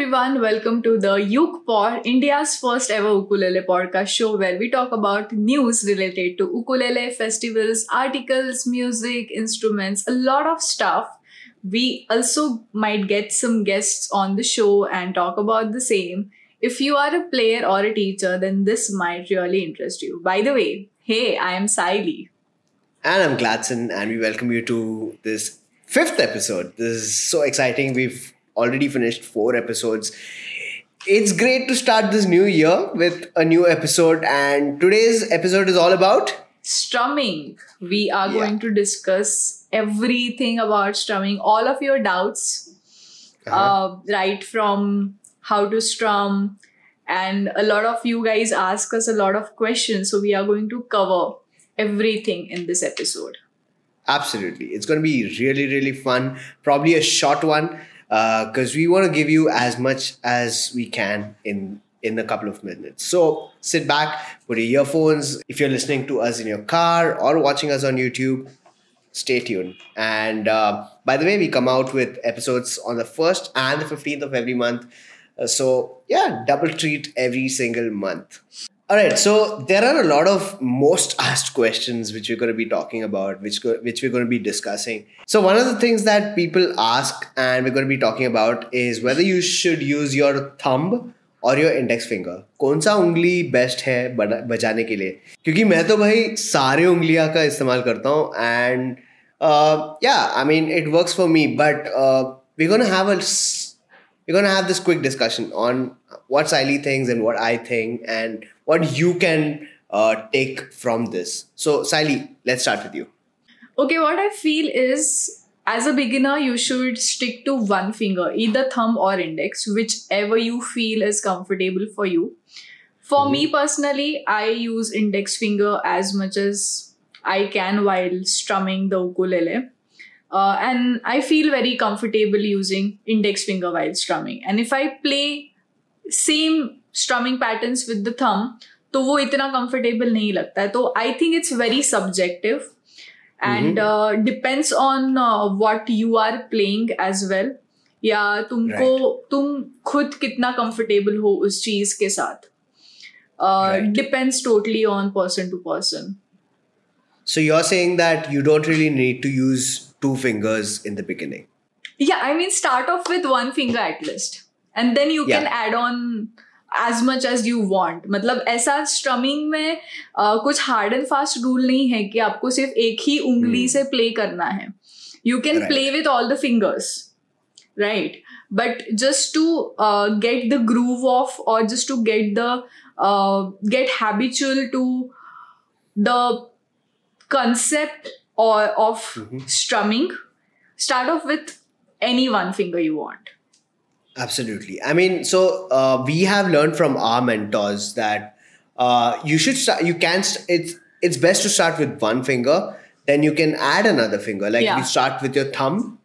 everyone, welcome to the UkePod, India's first ever ukulele podcast show where we talk about news related to ukulele, festivals, articles, music, instruments, a lot of stuff. We also might get some guests on the show and talk about the same. If you are a player or a teacher, then this might really interest you. By the way, hey, I am Sayali. And I'm Gladson, and we welcome you to this fifth episode. This is so exciting. We've already finished four episodes. It's great to start this new year with a new episode, and today's episode is all about strumming. We are Yeah. going to discuss everything about strumming, all of your doubts, uh, right from how to strum. And a lot of you guys ask us a lot of questions. So we are going to cover everything in this episode. Absolutely. It's going to be really, really fun. Probably a short one because we want to give you as much as we can in in a couple of minutes. So sit back, put your earphones. If you're listening to us in your car or watching us on YouTube, stay tuned. And uh, by the way, we come out with episodes on the 1st and the 15th of every month. Uh, so yeah, double treat every single month. All right, so there are a lot of most asked questions which we're going to be talking about, which go, which we're going to be discussing. So one of the things that people ask and we're going to be talking about is whether you should use your thumb और your index finger कौन सा उंगली best है बना- बजाने के लिए क्योंकि मैं तो भाई सारे उंगलियां का इस्तेमाल करता हूँ एंड या I mean it works for me but we gonna have a we're going to have this quick discussion on what Sayali thinks and what I think and what you can uh, take from this. So, Sayali, let's start with you. Okay, what I feel is as a beginner, you should stick to one finger, either thumb or index, whichever you feel is comfortable for you. For me personally, I use index finger as much as I can while strumming the ukulele. Uh, and I feel very comfortable using index finger while strumming. And if I play same strumming patterns with the thumb, तो वो इतना comfortable नहीं लगता है तो I think it's very subjective and uh, depends on uh, what you are playing as well या तुमको तुम खुद कितना कंफर्टेबल हो उस चीज के साथ Right. Depends totally on person to person So, you're saying that you don't really need to use two fingers in the beginning. Yeah, I mean, start off with one finger at least, and then you can Yeah. add on as much as you want. मतलब ऐसा strumming में uh, कुछ hard and fast rule नहीं है कि आपको सिर्फ एक ही उंगली से प्ले करना है you can Right. Play with all the fingers right but just to uh, get the groove off or just to get the uh, get habitual to the concept or of strumming start off with any one finger you want Absolutely. I mean, so uh, we have learned from our mentors that uh, you should start. You can. St- it's it's best to start with one finger. Then you can add another finger. Like Yeah. you start with your thumb,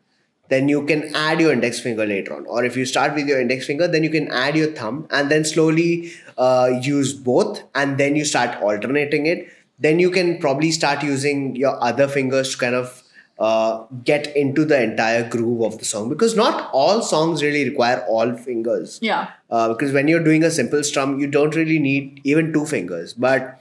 then you can add your index finger later on. Or if you start with your index finger, then you can add your thumb, and then slowly uh, use both, and then you start alternating it Then you can probably start using your other fingers to kind of uh, get into the entire groove of the song because not all songs really require all fingers. yeah Uh, because when you're doing a simple strum, you don't really need even two fingers. But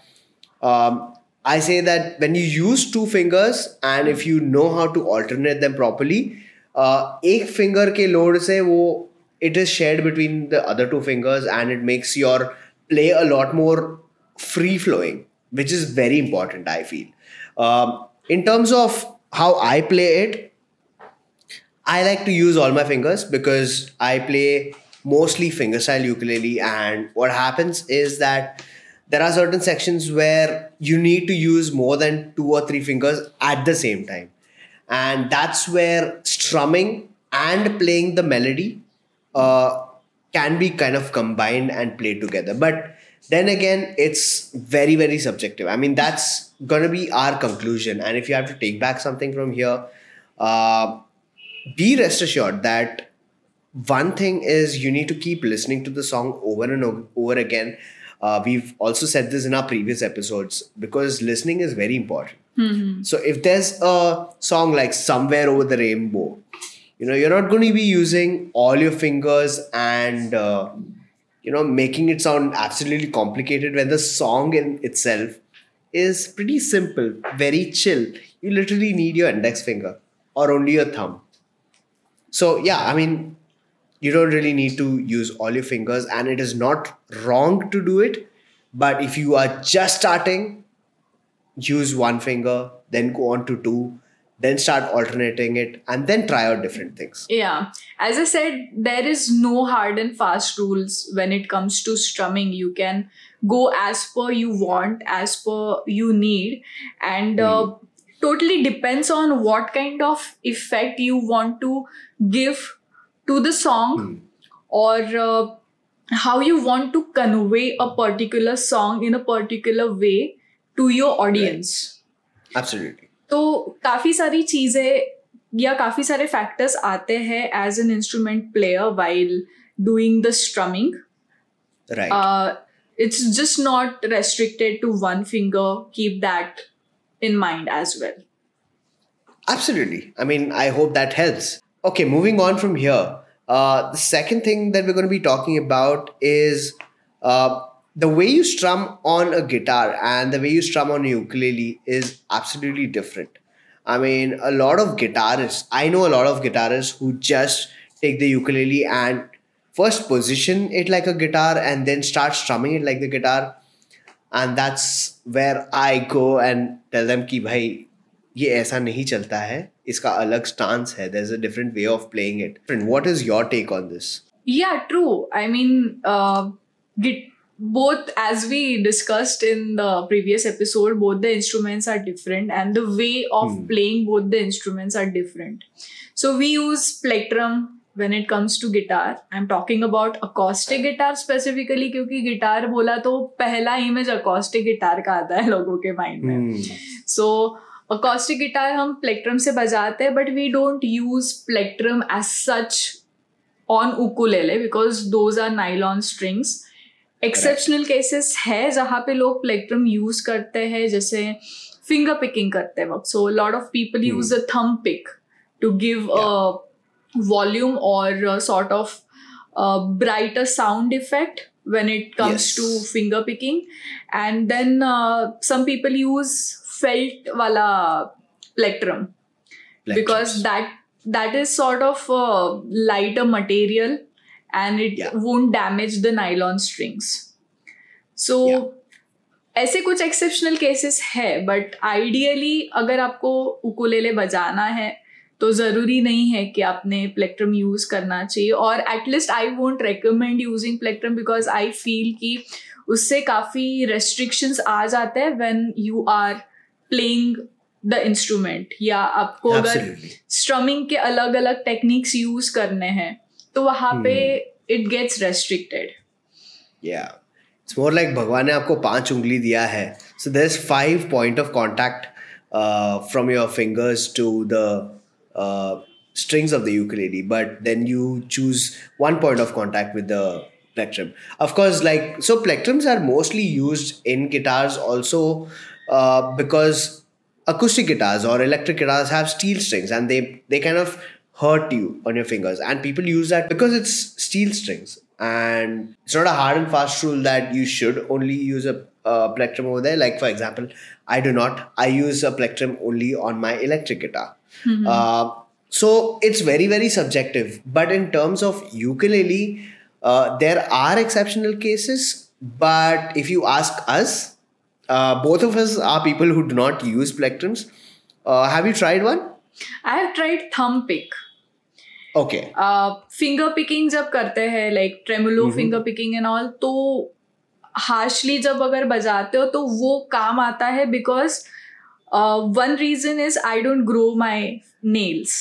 um, I say that when you use two fingers and if you know how to alternate them properly, uh, एक finger के load से वो it is shared between the other two fingers and it makes your play a lot more free flowing, which is very important. I feel. Um, in terms of how I play it, I like to use all my fingers because I play mostly fingerstyle ukulele, and what happens is that there are certain sections where you need to use more than two or three fingers at the same time, and that's where strumming and playing the melody uh, can be kind of combined and played together. But then again, it's very very subjective. I mean, that's gonna be our conclusion, and if you have to take back something from here. Uh, be rest assured that one thing is you need to keep listening to the song over and over again. Uh, we've also said this in our previous episodes because listening is very important. So if there's a song like Somewhere Over the Rainbow, you know you're not going to be using all your fingers and uh, you know making it sound absolutely complicated when the song in itself is pretty simple very chill. You literally need your index finger or only your thumb. So yeah i mean you don't really need to use all your fingers and it is not wrong to do it but if you are just starting use one finger then go on to two then start alternating it and then try out different things Yeah. As I said, there is no hard and fast rules when it comes to strumming. You can go as per you want, as per you need, and uh, totally depends on what kind of effect you want to give to the song or uh, how you want to convey a particular song in a particular way to your audience. absolutely तो काफी सारी चीजें या काफी सारे factors आते हैं as an instrument player while doing the strumming right it's just not restricted to one finger keep that in mind as well Absolutely. I mean, I hope that helps. Okay, moving on from here. Uh, the second thing that we're going to be talking about is uh, the way you strum on a guitar and the way you strum on a ukulele is absolutely different. I mean, a lot of guitarists, I know a lot of guitarists who just take the ukulele and first position it like a guitar and then start strumming it like the guitar. And that's where I go and tell them ki bhai, ye aisa nahi chalta hai. Iska alag stance hai. There's a different way of playing it. Friend, what is your take on this? Yeah, true. I mean, uh, git- both as we discussed in the previous episode both the instruments are different and the way of Hmm. playing both the instruments are different so we use plectrum when it comes to guitar i'm talking about acoustic guitar specifically क्योंकि guitar बोला तो पहला image acoustic guitar का आता है लोगों के mind में सो acoustic गिटार हम प्लेक्ट्रम से बजाते हैं but we don't use plectrum as such on ukulele because those are nylon strings Exceptional cases है जहाँ पे लोग प्लेक्ट्रम यूज़ करते हैं जैसे फिंगर पिकिंग करते हैं वक्त। So lot of people use a thumb pick to give volume और sort of brighter sound effect when it comes to finger picking and then some people use felt वाला plectrum because that that is sort of light a material and it Yeah. won't damage the nylon strings so Yeah. ऐसे कुछ exceptional cases है but ideally अगर आपको ukulele बजाना है तो ज़रूरी नहीं है कि आपने प्लेक्ट्रम यूज़ करना चाहिए और at least I won't recommend using plectrum because I feel कि उससे काफ़ी रेस्ट्रिक्शंस आ जाते हैं when you are playing the instrument या आपको Absolutely. अगर स्ट्रमिंग के अलग अलग टेक्निक्स यूज़ करने हैं तो वहाँ पे it gets restricted Yeah. It's more like भगवान ने आपको पाँच उंगली दिया है. There's five point of contact uh, from your fingers to the uh, strings of the ukulele, but then you choose one point of contact with the plectrum. Of course, like so, plectrums are mostly used in guitars also uh, because acoustic guitars or electric guitars have steel strings and they they kind of hurt you on your fingers. And people use that because it's steel strings. And it's not a hard and fast rule that you should only use a plectrum over there. Like, for example, I do not. I use a plectrum only on my electric guitar. Mm-hmm. Uh, so it's very, very subjective. But in terms of ukulele, uh, there are exceptional cases. But if you ask us, uh, both of us are people who do not use plectrums. Uh, have you tried one? I have tried thumb pick. Okay finger picking जब करते हैं like tremolo finger picking and all तो harshly जब अगर बजाते हो तो वो काम आता है because one reason is I don't grow my nails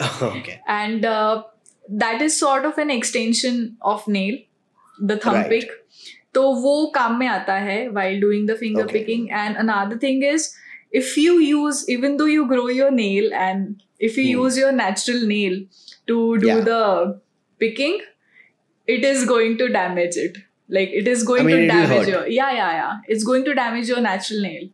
and that is sort of an extension of nail the thumb pick तो वो काम में आता है while doing the finger picking and another thing is if you use even though you grow your nail and if you use your natural nail to do Yeah. the picking it is going to damage it like it is going I mean, to damage your yeah yeah yeah it's going to damage your natural nail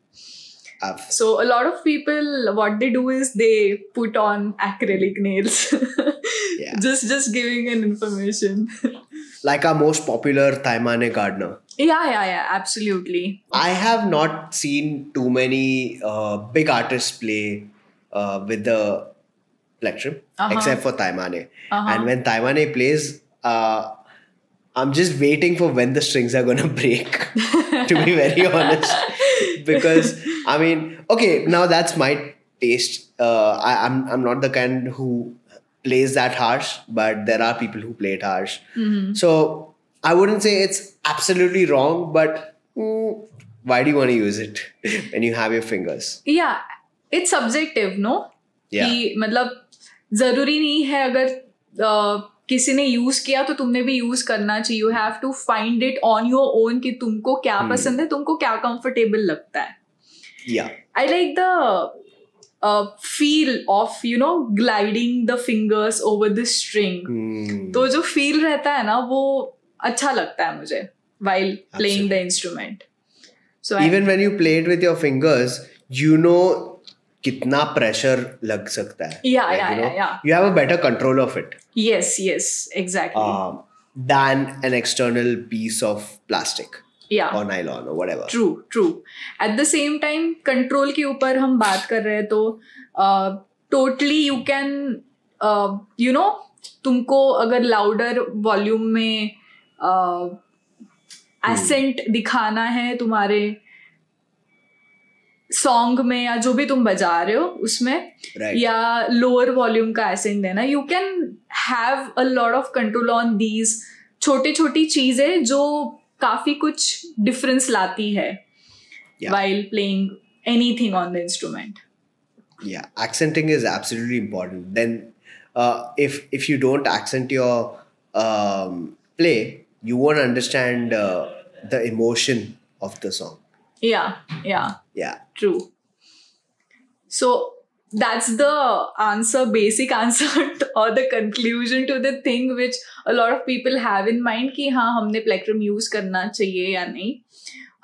I've- so a lot of people what they do is they put on acrylic nails Yeah. just just giving an information. like our most popular Taimane Gardner. yeah, yeah, yeah, absolutely. I have not seen too many uh, big artists play uh, with the plectrum Uh-huh. except for Taimane. Uh-huh. And when Taimane plays, uh, I'm just waiting for when the strings are gonna break. to be very honest, because I mean, okay, now that's my taste. Uh, I, I'm I'm not the kind who plays that harsh, but there are people who play it harsh. Mm-hmm. So I wouldn't say it's absolutely wrong, but mm, why do you want to use it when you have your fingers? Yeah, it's subjective, no? Yeah. कि मतलब ज़रूरी नहीं है अगर uh, किसी ने use किया तो तुमने भी यूज़ करना चाहिए। You have to find it on your own कि तुमको क्या hmm. पसंद है तुमको क्या कंफर्टेबल लगता है। I like the feel of you know gliding the fingers over the string तो जो फील रहता है ना वो अच्छा लगता है मुझे while playing the instrument so even when you play it with your fingers you know कितना प्रेशर लग सकता है yeah yeah yeah you have a better control of it yes yes exactly than an external piece of plastic yeah. or nylon or whatever. True, true. At the same time, के ऊपर हम बात कर रहे हैं तो totally you can you know तुमको अगर लाउडर वॉल्यूम में एसेंट uh, hmm. दिखाना है तुम्हारे uh, सॉन्ग में या जो भी तुम बजा रहे हो उसमें Right. या लोअर वॉल्यूम का एसेंट देना you can have a lot of control on these छोटी छोटी चीज़ें जो काफ़ी कुछ डिफरेंस लाती है while playing anything on the instrument yeah accenting is absolutely important then uh, if if you don't accent your um, play you won't understand uh, the emotion of the song yeah yeah yeah true so that's the answer basic answer to- or the conclusion to the thing which a lot of people have in mind कि हाँ हमने plectrum use करना चाहिए या नहीं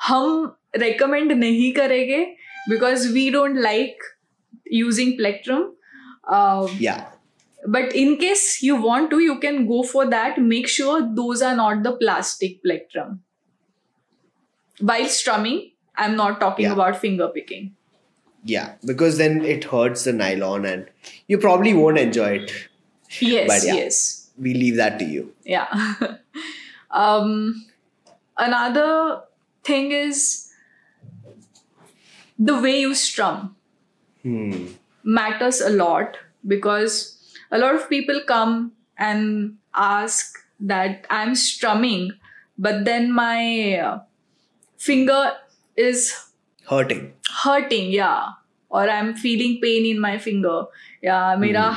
हम recommend नहीं करेंगे because we don't like using plectrum uh, yeah but in case you want to you can go for that make sure those are not the plastic plectrum while strumming i'm not talking Yeah. about finger picking yeah because then it hurts the nylon and you probably won't enjoy it yes But yeah. yes we leave that to you yeah um another thing is the way you strum hmm. matters a lot because a lot of people come and ask that I'm strumming, but then my uh, finger is hurting hurting, yeah, or I'm feeling pain in my finger, या मेरा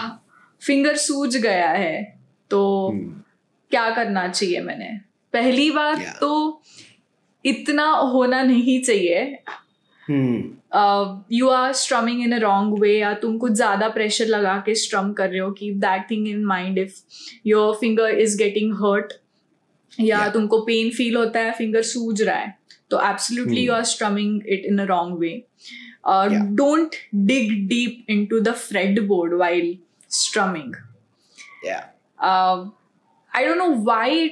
finger सूज गया है तो Hmm. क्या करना चाहिए मैंने पहली बात Yeah. तो इतना होना नहीं चाहिए hmm. You are strumming in a wrong way या तुम कुछ ज़्यादा प्रेशर लगा के स्ट्रम कर रहे हो कि that thing in mind if your finger is getting hurt या तुमको पेन फील होता है फिंगर सूज रहा है तो absolutely you are strumming it in a wrong way don't dig deep into the fret board while strumming I don't know why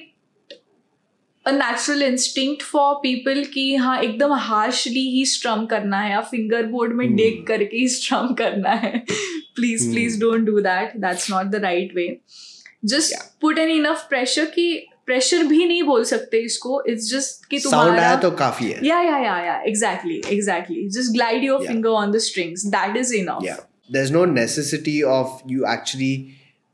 a natural instinct for people की हाँ एकदम हार्शली ही strum करना है या फिंगर बोर्ड में hmm. Dig करके ही स्ट्रम करना है। Please please don't do that that's not the right way just put an enough pressure की प्रेशर भी नहीं बोल सकते इसको. इट्स जस्ट कि तुम्हारा आया तो काफ़ी है. Yeah yeah yeah yeah exactly exactly just glide your finger on the strings that is enough yeah there is no necessity of you actually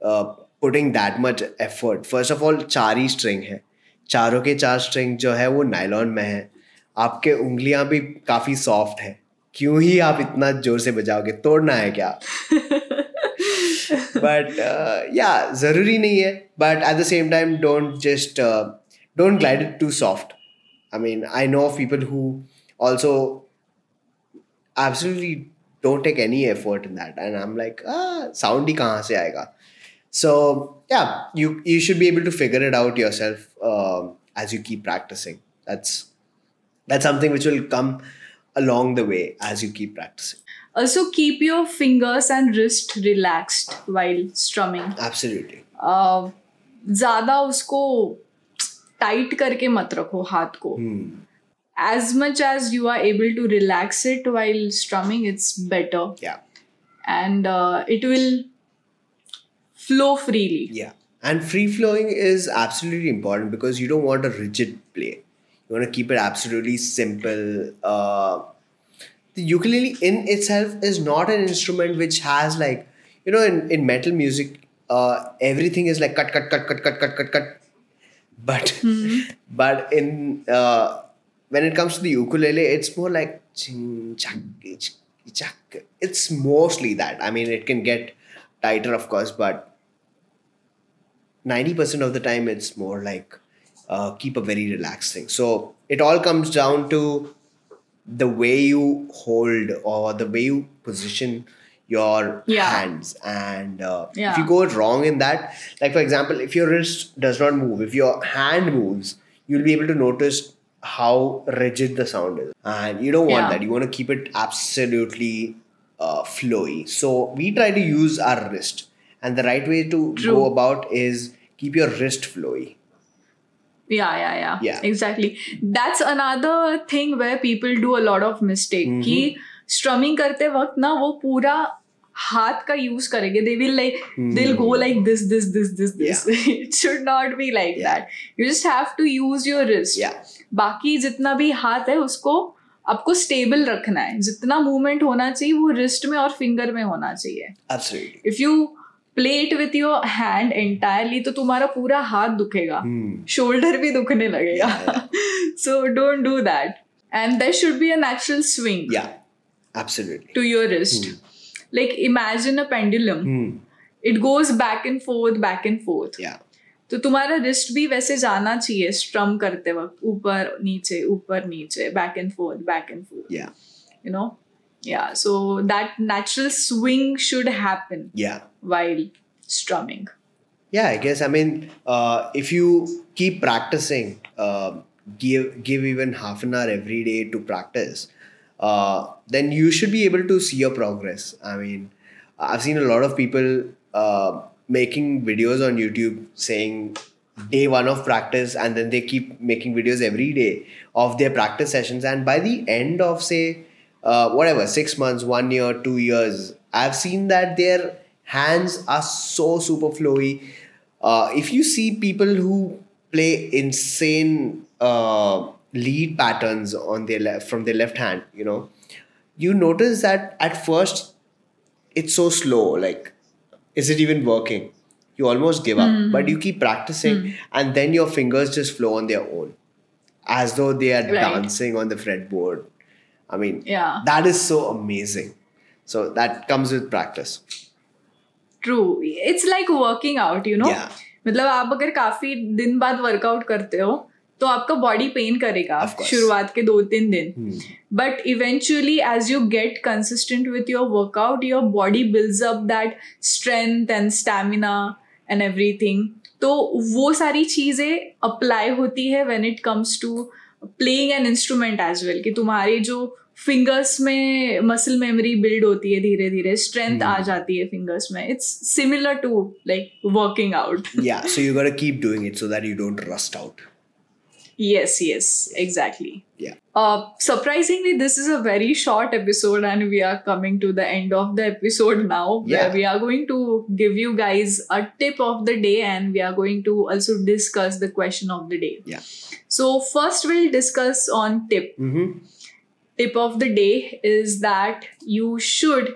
putting that much effort first of all चार ही string है चारों के चार string जो है वो nylon में है आपके उंगलियाँ भी काफ़ी सॉफ्ट है क्यों ही आप इतना ज़ोर से बजाओगे तोड़ना है क्या but uh, yeah जरूरी नहीं है but at the same time don't just uh, don't glide it too soft I mean I know of people who also absolutely don't take any effort in that and i'm like ah sound hi kahan se aayega so yeah you you should be able to figure it out yourself um, as you keep practicing that's that's something which will come along the way as you keep practicing also keep your fingers and wrist relaxed while strumming absolutely uh, ज्यादा उसको tight करके मत रखो हाथ को Hmm. as much as you are able to relax it while strumming it's better Yeah. and uh, it will flow freely Yeah. And free flowing is absolutely important because you don't want a rigid play. You want to keep it absolutely simple. Uh, the ukulele in itself is not an instrument which has like, you know, in, in metal music, uh, everything is like cut, cut, cut, cut, cut, cut, cut, cut. But but in uh, when it comes to the ukulele, it's more like ching, chak, chak. It's mostly that. I mean, it can get tighter, of course, but 90% of the time it's more like uh, keep a very relaxed thing so it all comes down to the way you hold or the way you position your Yeah. hands. And uh, if you go wrong in that like for example if your wrist does not move if your hand moves you'll be able to notice how rigid the sound is. And you don't want Yeah. that. You want to keep it absolutely uh, flowy. So we try to use our wrist. And the right way to True. go about is keep your wrist flowy yeah yeah yeah Yeah. exactly that's another thing where people do a lot of mistake Mhm. कि strumming करते वक्त ना वो पूरा हाथ का use करेंगे they will like they'll go like this this this this this it should not be like Yeah. that you just have to use your wrist yeah बाकी जितना भी हाथ है उसको आपको स्टेबल रखना है जितना मूवमेंट होना चाहिए वो रिस्ट में और फिंगर में होना चाहिए if you play it with your hand entirely तो तुम्हारा पूरा हाथ दुखेगा। Hmm. शोल्डर भी दुखने लगेगा। So don't do that and there should be a natural swing to your wrist like imagine a imagine a pendulum. Hmm. it goes back and forth back and forth. Yeah. तो तुम्हारा wrist भी वैसे जाना चाहिए स्ट्रम करते वक्त ऊपर नीचे ऊपर नीचे back and forth back and forth you you know? Yeah so that natural swing should happen yeah. while strumming. Yeah i guess i mean uh, if you keep practicing uh, give give even half an hour every day to practice uh, then you should be able to see your progress. I mean i've seen a lot of people uh, making videos on youtube saying day one of practice and then they keep making videos every day of their practice sessions and by the end of say uh, whatever six months one year two years i've seen that their hands are so super flowy uh, if you see people who play insane uh, lead patterns on their left from their left hand you know you notice that at first it's so slow like is it even working? You almost give up but you keep practicing and then your fingers just flow on their own as though they are Right. dancing on the fretboard i mean yeah. that is so amazing. So that comes with practice. True it's like working out you know Yeah. मतलब आप अगर काफ़ी दिन बाद workout करते हो तो आपका बॉडी पेन करेगा शुरुआत के दो तीन दिन. But eventually as you get consistent with your workout your body builds up that strength and stamina and everything तो वो सारी चीज़ें अप्लाई होती है when it comes to playing an instrument as well कि तुम्हारी जो फिंगर्स में मसल मेमोरी बिल्ड होती है धीरे धीरे स्ट्रेंथ आ जाती है फिंगर्स में it's similar to like working out yeah so you got to keep doing it so that you don't rust out Yes, yes, exactly. yeah Uh, surprisingly, this is a very short episode, and we are coming to the end of the episode now, where Yeah. we are going to give you guys a tip of the day, and we are going to also discuss the question of the day. yeah So, first, we'll discuss on tip. mm-hmm. Tip of the day is that you should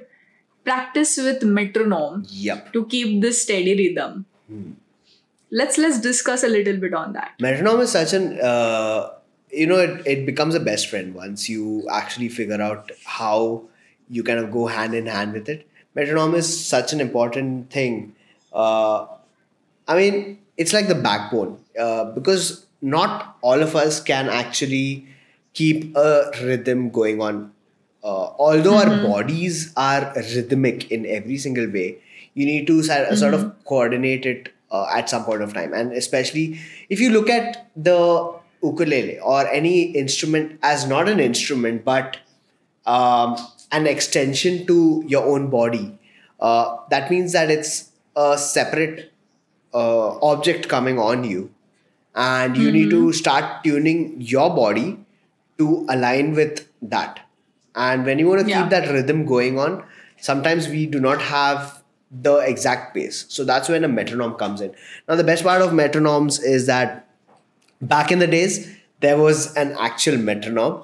practice with metronome yep to keep this steady rhythm. Let's let's discuss a little bit on that. metronome is such an uh, you know it, it becomes a best friend once you actually figure out how you kind of go hand in hand with it metronome is such an important thing uh, i mean it's like the backbone uh, because not all of us can actually keep a rhythm going on. Uh, although our bodies are rhythmic in every single way you need to sort sort of coordinate it uh, at some point of time. And especially if you look at the ukulele or any instrument as not an instrument but um, an extension to your own body uh, that means that it's a separate uh, object coming on you, and you need to start tuning your body to align with that. And when you want to Yeah. keep that rhythm going on, sometimes we do not have the exact pace. So that's when a metronome comes in. Now, the best part of metronomes is that back in the days, there was an actual metronome,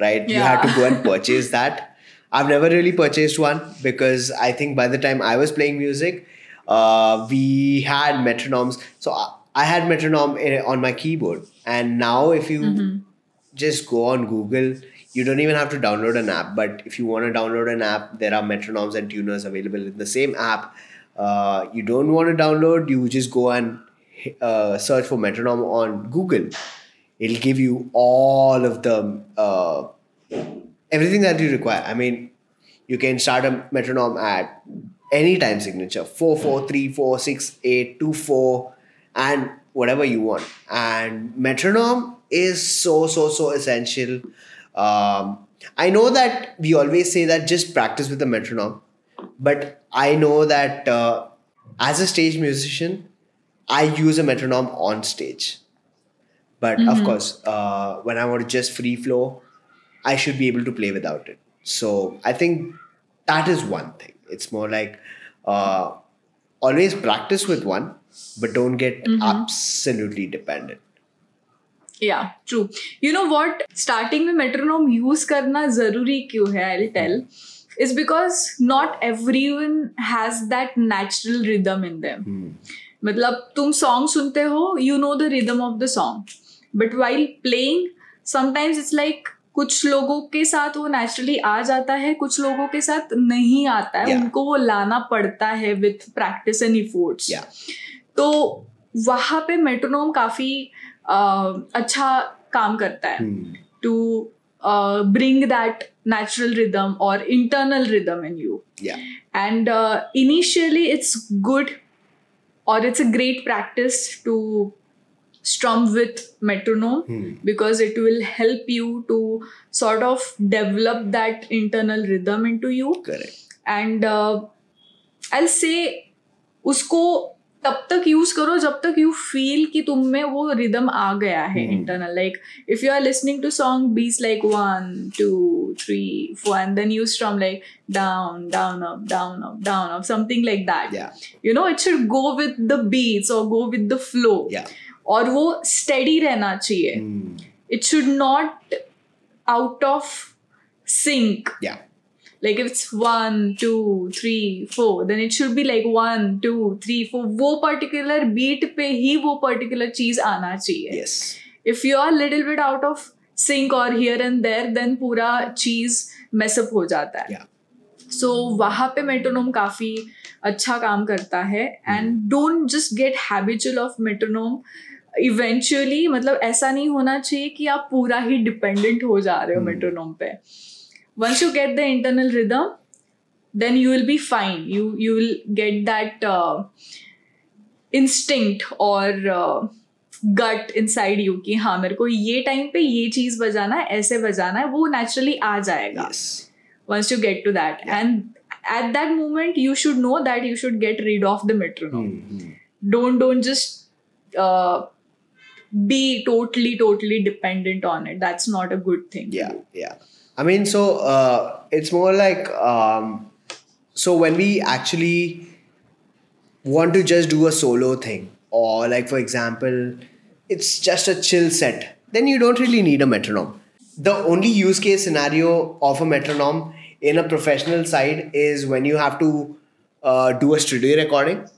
right? You had to go and purchase that. I've never really purchased one because I think by the time I was playing music, uh, we had metronomes. So I, I had metronome in, on my keyboard. And now, if you just go on Google, you don't even have to download an app. But if you want to download an app, there are metronomes and tuners available in the same app. Uh, you don't want to download, you just go and uh, search for metronome on Google. It'll give you all of the uh, everything that you require. I mean, you can start a metronome at any time signature 4 4 3 4 6 8 2 4 and whatever you want and metronome is so so so essential. Um, i know that we always say that just practice with the metronome but i know that uh, as a stage musician i use a metronome on stage. But of course uh, when i want to just free flow i should be able to play without it. So i think that is one thing. It's more like uh, always practice with one but don't get absolutely dependent yeah true you know what starting में metronome use करना ज़रूरी क्यों है I tell is because not everyone has that natural rhythm in them मतलब तुम song सुनते हो you know the rhythm of the song but while playing sometimes it's like कुछ लोगों के साथ वो नेचुरली आ जाता है कुछ लोगों के साथ नहीं आता है. Yeah. उनको वो लाना पड़ता है with practice and efforts yeah. तो वहाँ पे मेट्रोनोम काफ़ी अच्छा काम करता है Hmm. To bring that natural rhythm और internal rhythm in you yeah and uh, initially it's good or it's a great practice to strum with metronome Hmm. because it will help you to sort of develop that internal rhythm into you correct and uh, i'll say उसको तब तक use करो जब तक you feel कि तुम में वो रिदम आ गया है. Internal like if you are listening to song beats like one two three four and then use from like down down up down up down up something like that yeah. You know it should go with the beats और go with the flow yeah. और वो steady रहना चाहिए. it should not out of sync. Yeah. Like if it's one two three four then it should be like one two three four वो particular beat पे ही वो particular चीज़ आना चाहिए yes if you are little bit out of sync or here and there then पूरा चीज़ mess up हो जाता है yeah सो वहाँ पे मेट्रोनोम काफ़ी अच्छा काम करता है and don't just get habitual of metronome eventually मतलब ऐसा नहीं होना चाहिए कि आप पूरा ही डिपेंडेंट हो जा रहे हो Hmm. मेट्रोनोम पे once you get the internal rhythm then you will be fine you you will get that uh, instinct or uh, gut inside you कि हाँ मेरे को ये टाइम पे ये चीज बजाना है ऐसे बजाना है वो नेचुरली आ जाएगा yes once you get to that and at that moment you should know that you should get rid of the metronome Hmm. don't don't just uh, be totally totally dependent on it that's not a good thing yeah yeah i mean so uh, it's more like um, so when we actually want to just do a solo thing or like for example it's just a chill set then you don't really need a metronome. The only use case scenario of a metronome in a professional side is when you have to uh, do a studio recording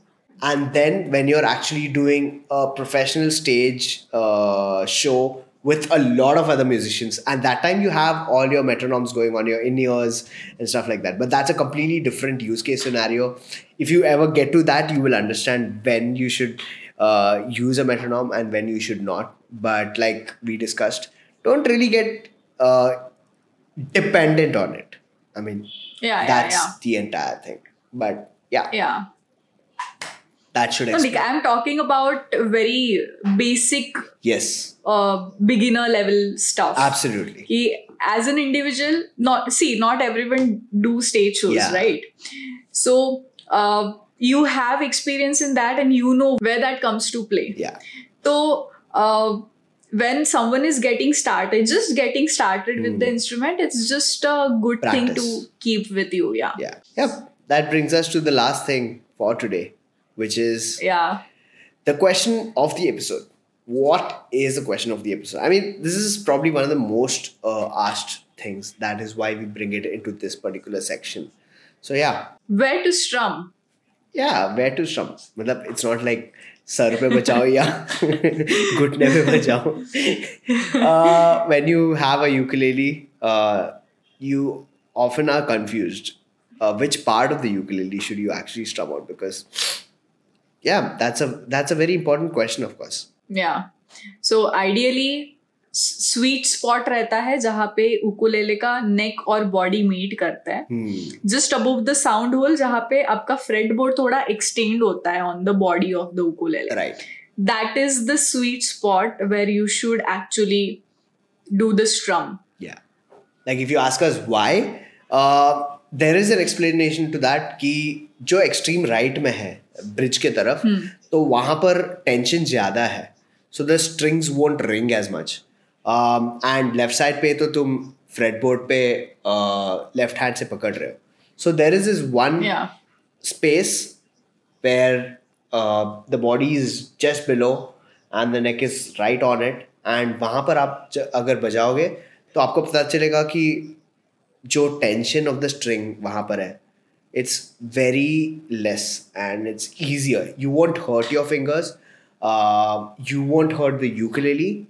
and then when you're actually doing a professional stage uh, show with a lot of other musicians. And that time you have all your metronomes going on your in-ears and stuff like that. But that's a completely different use case scenario. If you ever get to that you will understand when you should uh, use a metronome and when you should not. But like we discussed don't really get uh, dependent on it. I mean yeah yeah that's yeah. the entire thing. But yeah. Yeah that should no, like i'm talking about very basic yes uh, beginner level stuff absolutely कि as an individual not see not everyone do stage shows Yeah. right so uh, you have experience in that and you know where that comes to play. Yeah. So, uh, when someone is getting started, just getting started with the instrument, it's just a good thing Hmm. To keep with you. Yeah. Yeah. Yep. That brings us to the last thing for today, which is Yeah. the question of the episode. What is the question of the episode? I mean, this is probably one of the most uh, asked things. That is why we bring it into this particular section. So yeah, Where to strum? yeah, where to strum? मतलब it's not like sir पे बचाओ या घुटने पे बचाओ. Uh, when you have a ukulele, uh, you often are confused. Uh, which part of the ukulele should you actually strum on? Because yeah that's a that's a very important question of course. Yeah. So ideally sweet spot रहता है जहाँ पे ukulele का नेक और body meet करता है। Just above the sound hole जहाँ पे आपका फ्रेड बोर्ड थोड़ा एक्सटेंड होता है on the body of the ukulele right that is the sweet spot where you should actually do the strum like if you ask us why there is an explanation to that की जो extreme right right में है bridge के तरफ़ तो वहाँ पर tension ज़्यादा है। So the strings won't ring as much and left side पे तो तुम फ्रेड बोर्ड पे लेफ़्ट हैंड से पकड़ रहे हो। So there is is one space space the body is body below and the neck is right on it. And वहाँ पर आप अगर बजाओगे तो आपको पता चलेगा कि जो टेंशन ऑफ़ द स्ट्रिंग वहाँ पर है। It's very less and it's easier. You won't hurt your fingers. Uh, you won't hurt the ukulele.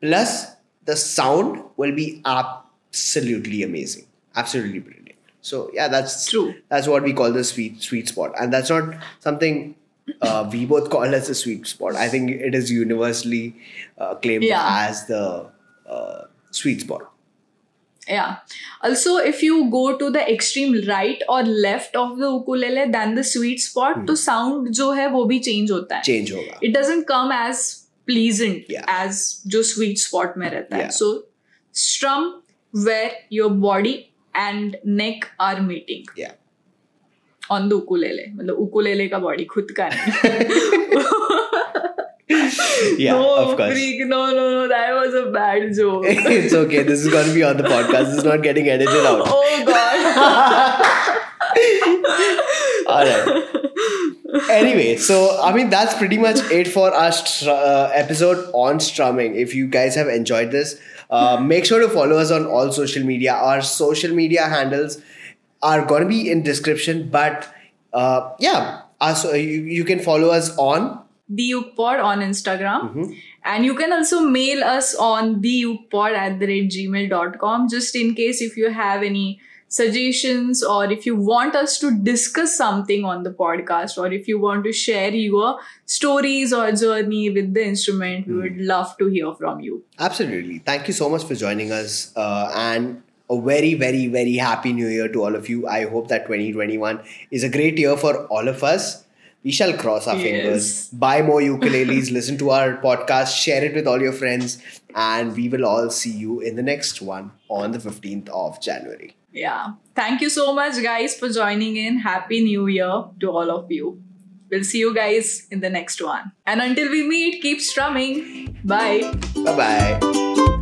Plus the sound will be absolutely amazing. Absolutely brilliant. So yeah that's True. that's what we call the sweet sweet spot. And that's not something uh, we both call as a sweet spot. I think it is universally uh, claimed Yeah. as the uh, sweet spot yeah also if you go to the extreme right or left of the ukulele then the sweet spot hmm. तो sound जो है वो भी change होता है change hoga it doesn't come as pleasant Yeah. as जो sweet spot में रहता है Yeah. so strum where your body and neck are meeting yeah on the ukulele मतलब ukulele का body खुद का नहीं yeah no, of course. freak, no, no, no, that was a bad joke. it's okay. This is going to be on the podcast. This is not getting edited out. Oh god. all right. Anyway so i mean that's pretty much it for our str- uh, episode on strumming. If you guys have enjoyed this uh, make sure to follow us on all social media. Our social media handles are going to be in description but uh, yeah. Uh, you, you can follow us on the Ukepod on Instagram. Mm-hmm. And you can also mail us on theukepod at the rate gmail.com just in case if you have any suggestions or if you want us to discuss something on the podcast or if you want to share your stories or journey with the instrument, we would love to hear from you. Absolutely. Thank you so much for joining us. Uh, and a very, very, very happy new year to all of you. I hope that 2021 is a great year for all of us. We shall cross our Yes. fingers, buy more ukuleles, listen to our podcast, share it with all your friends, and we will all see you in the next one on the 15th of January. Yeah. Thank you so much, guys, for joining in. Happy New Year to all of you. We'll see you guys in the next one. And until we meet, keep strumming. Bye. Bye bye.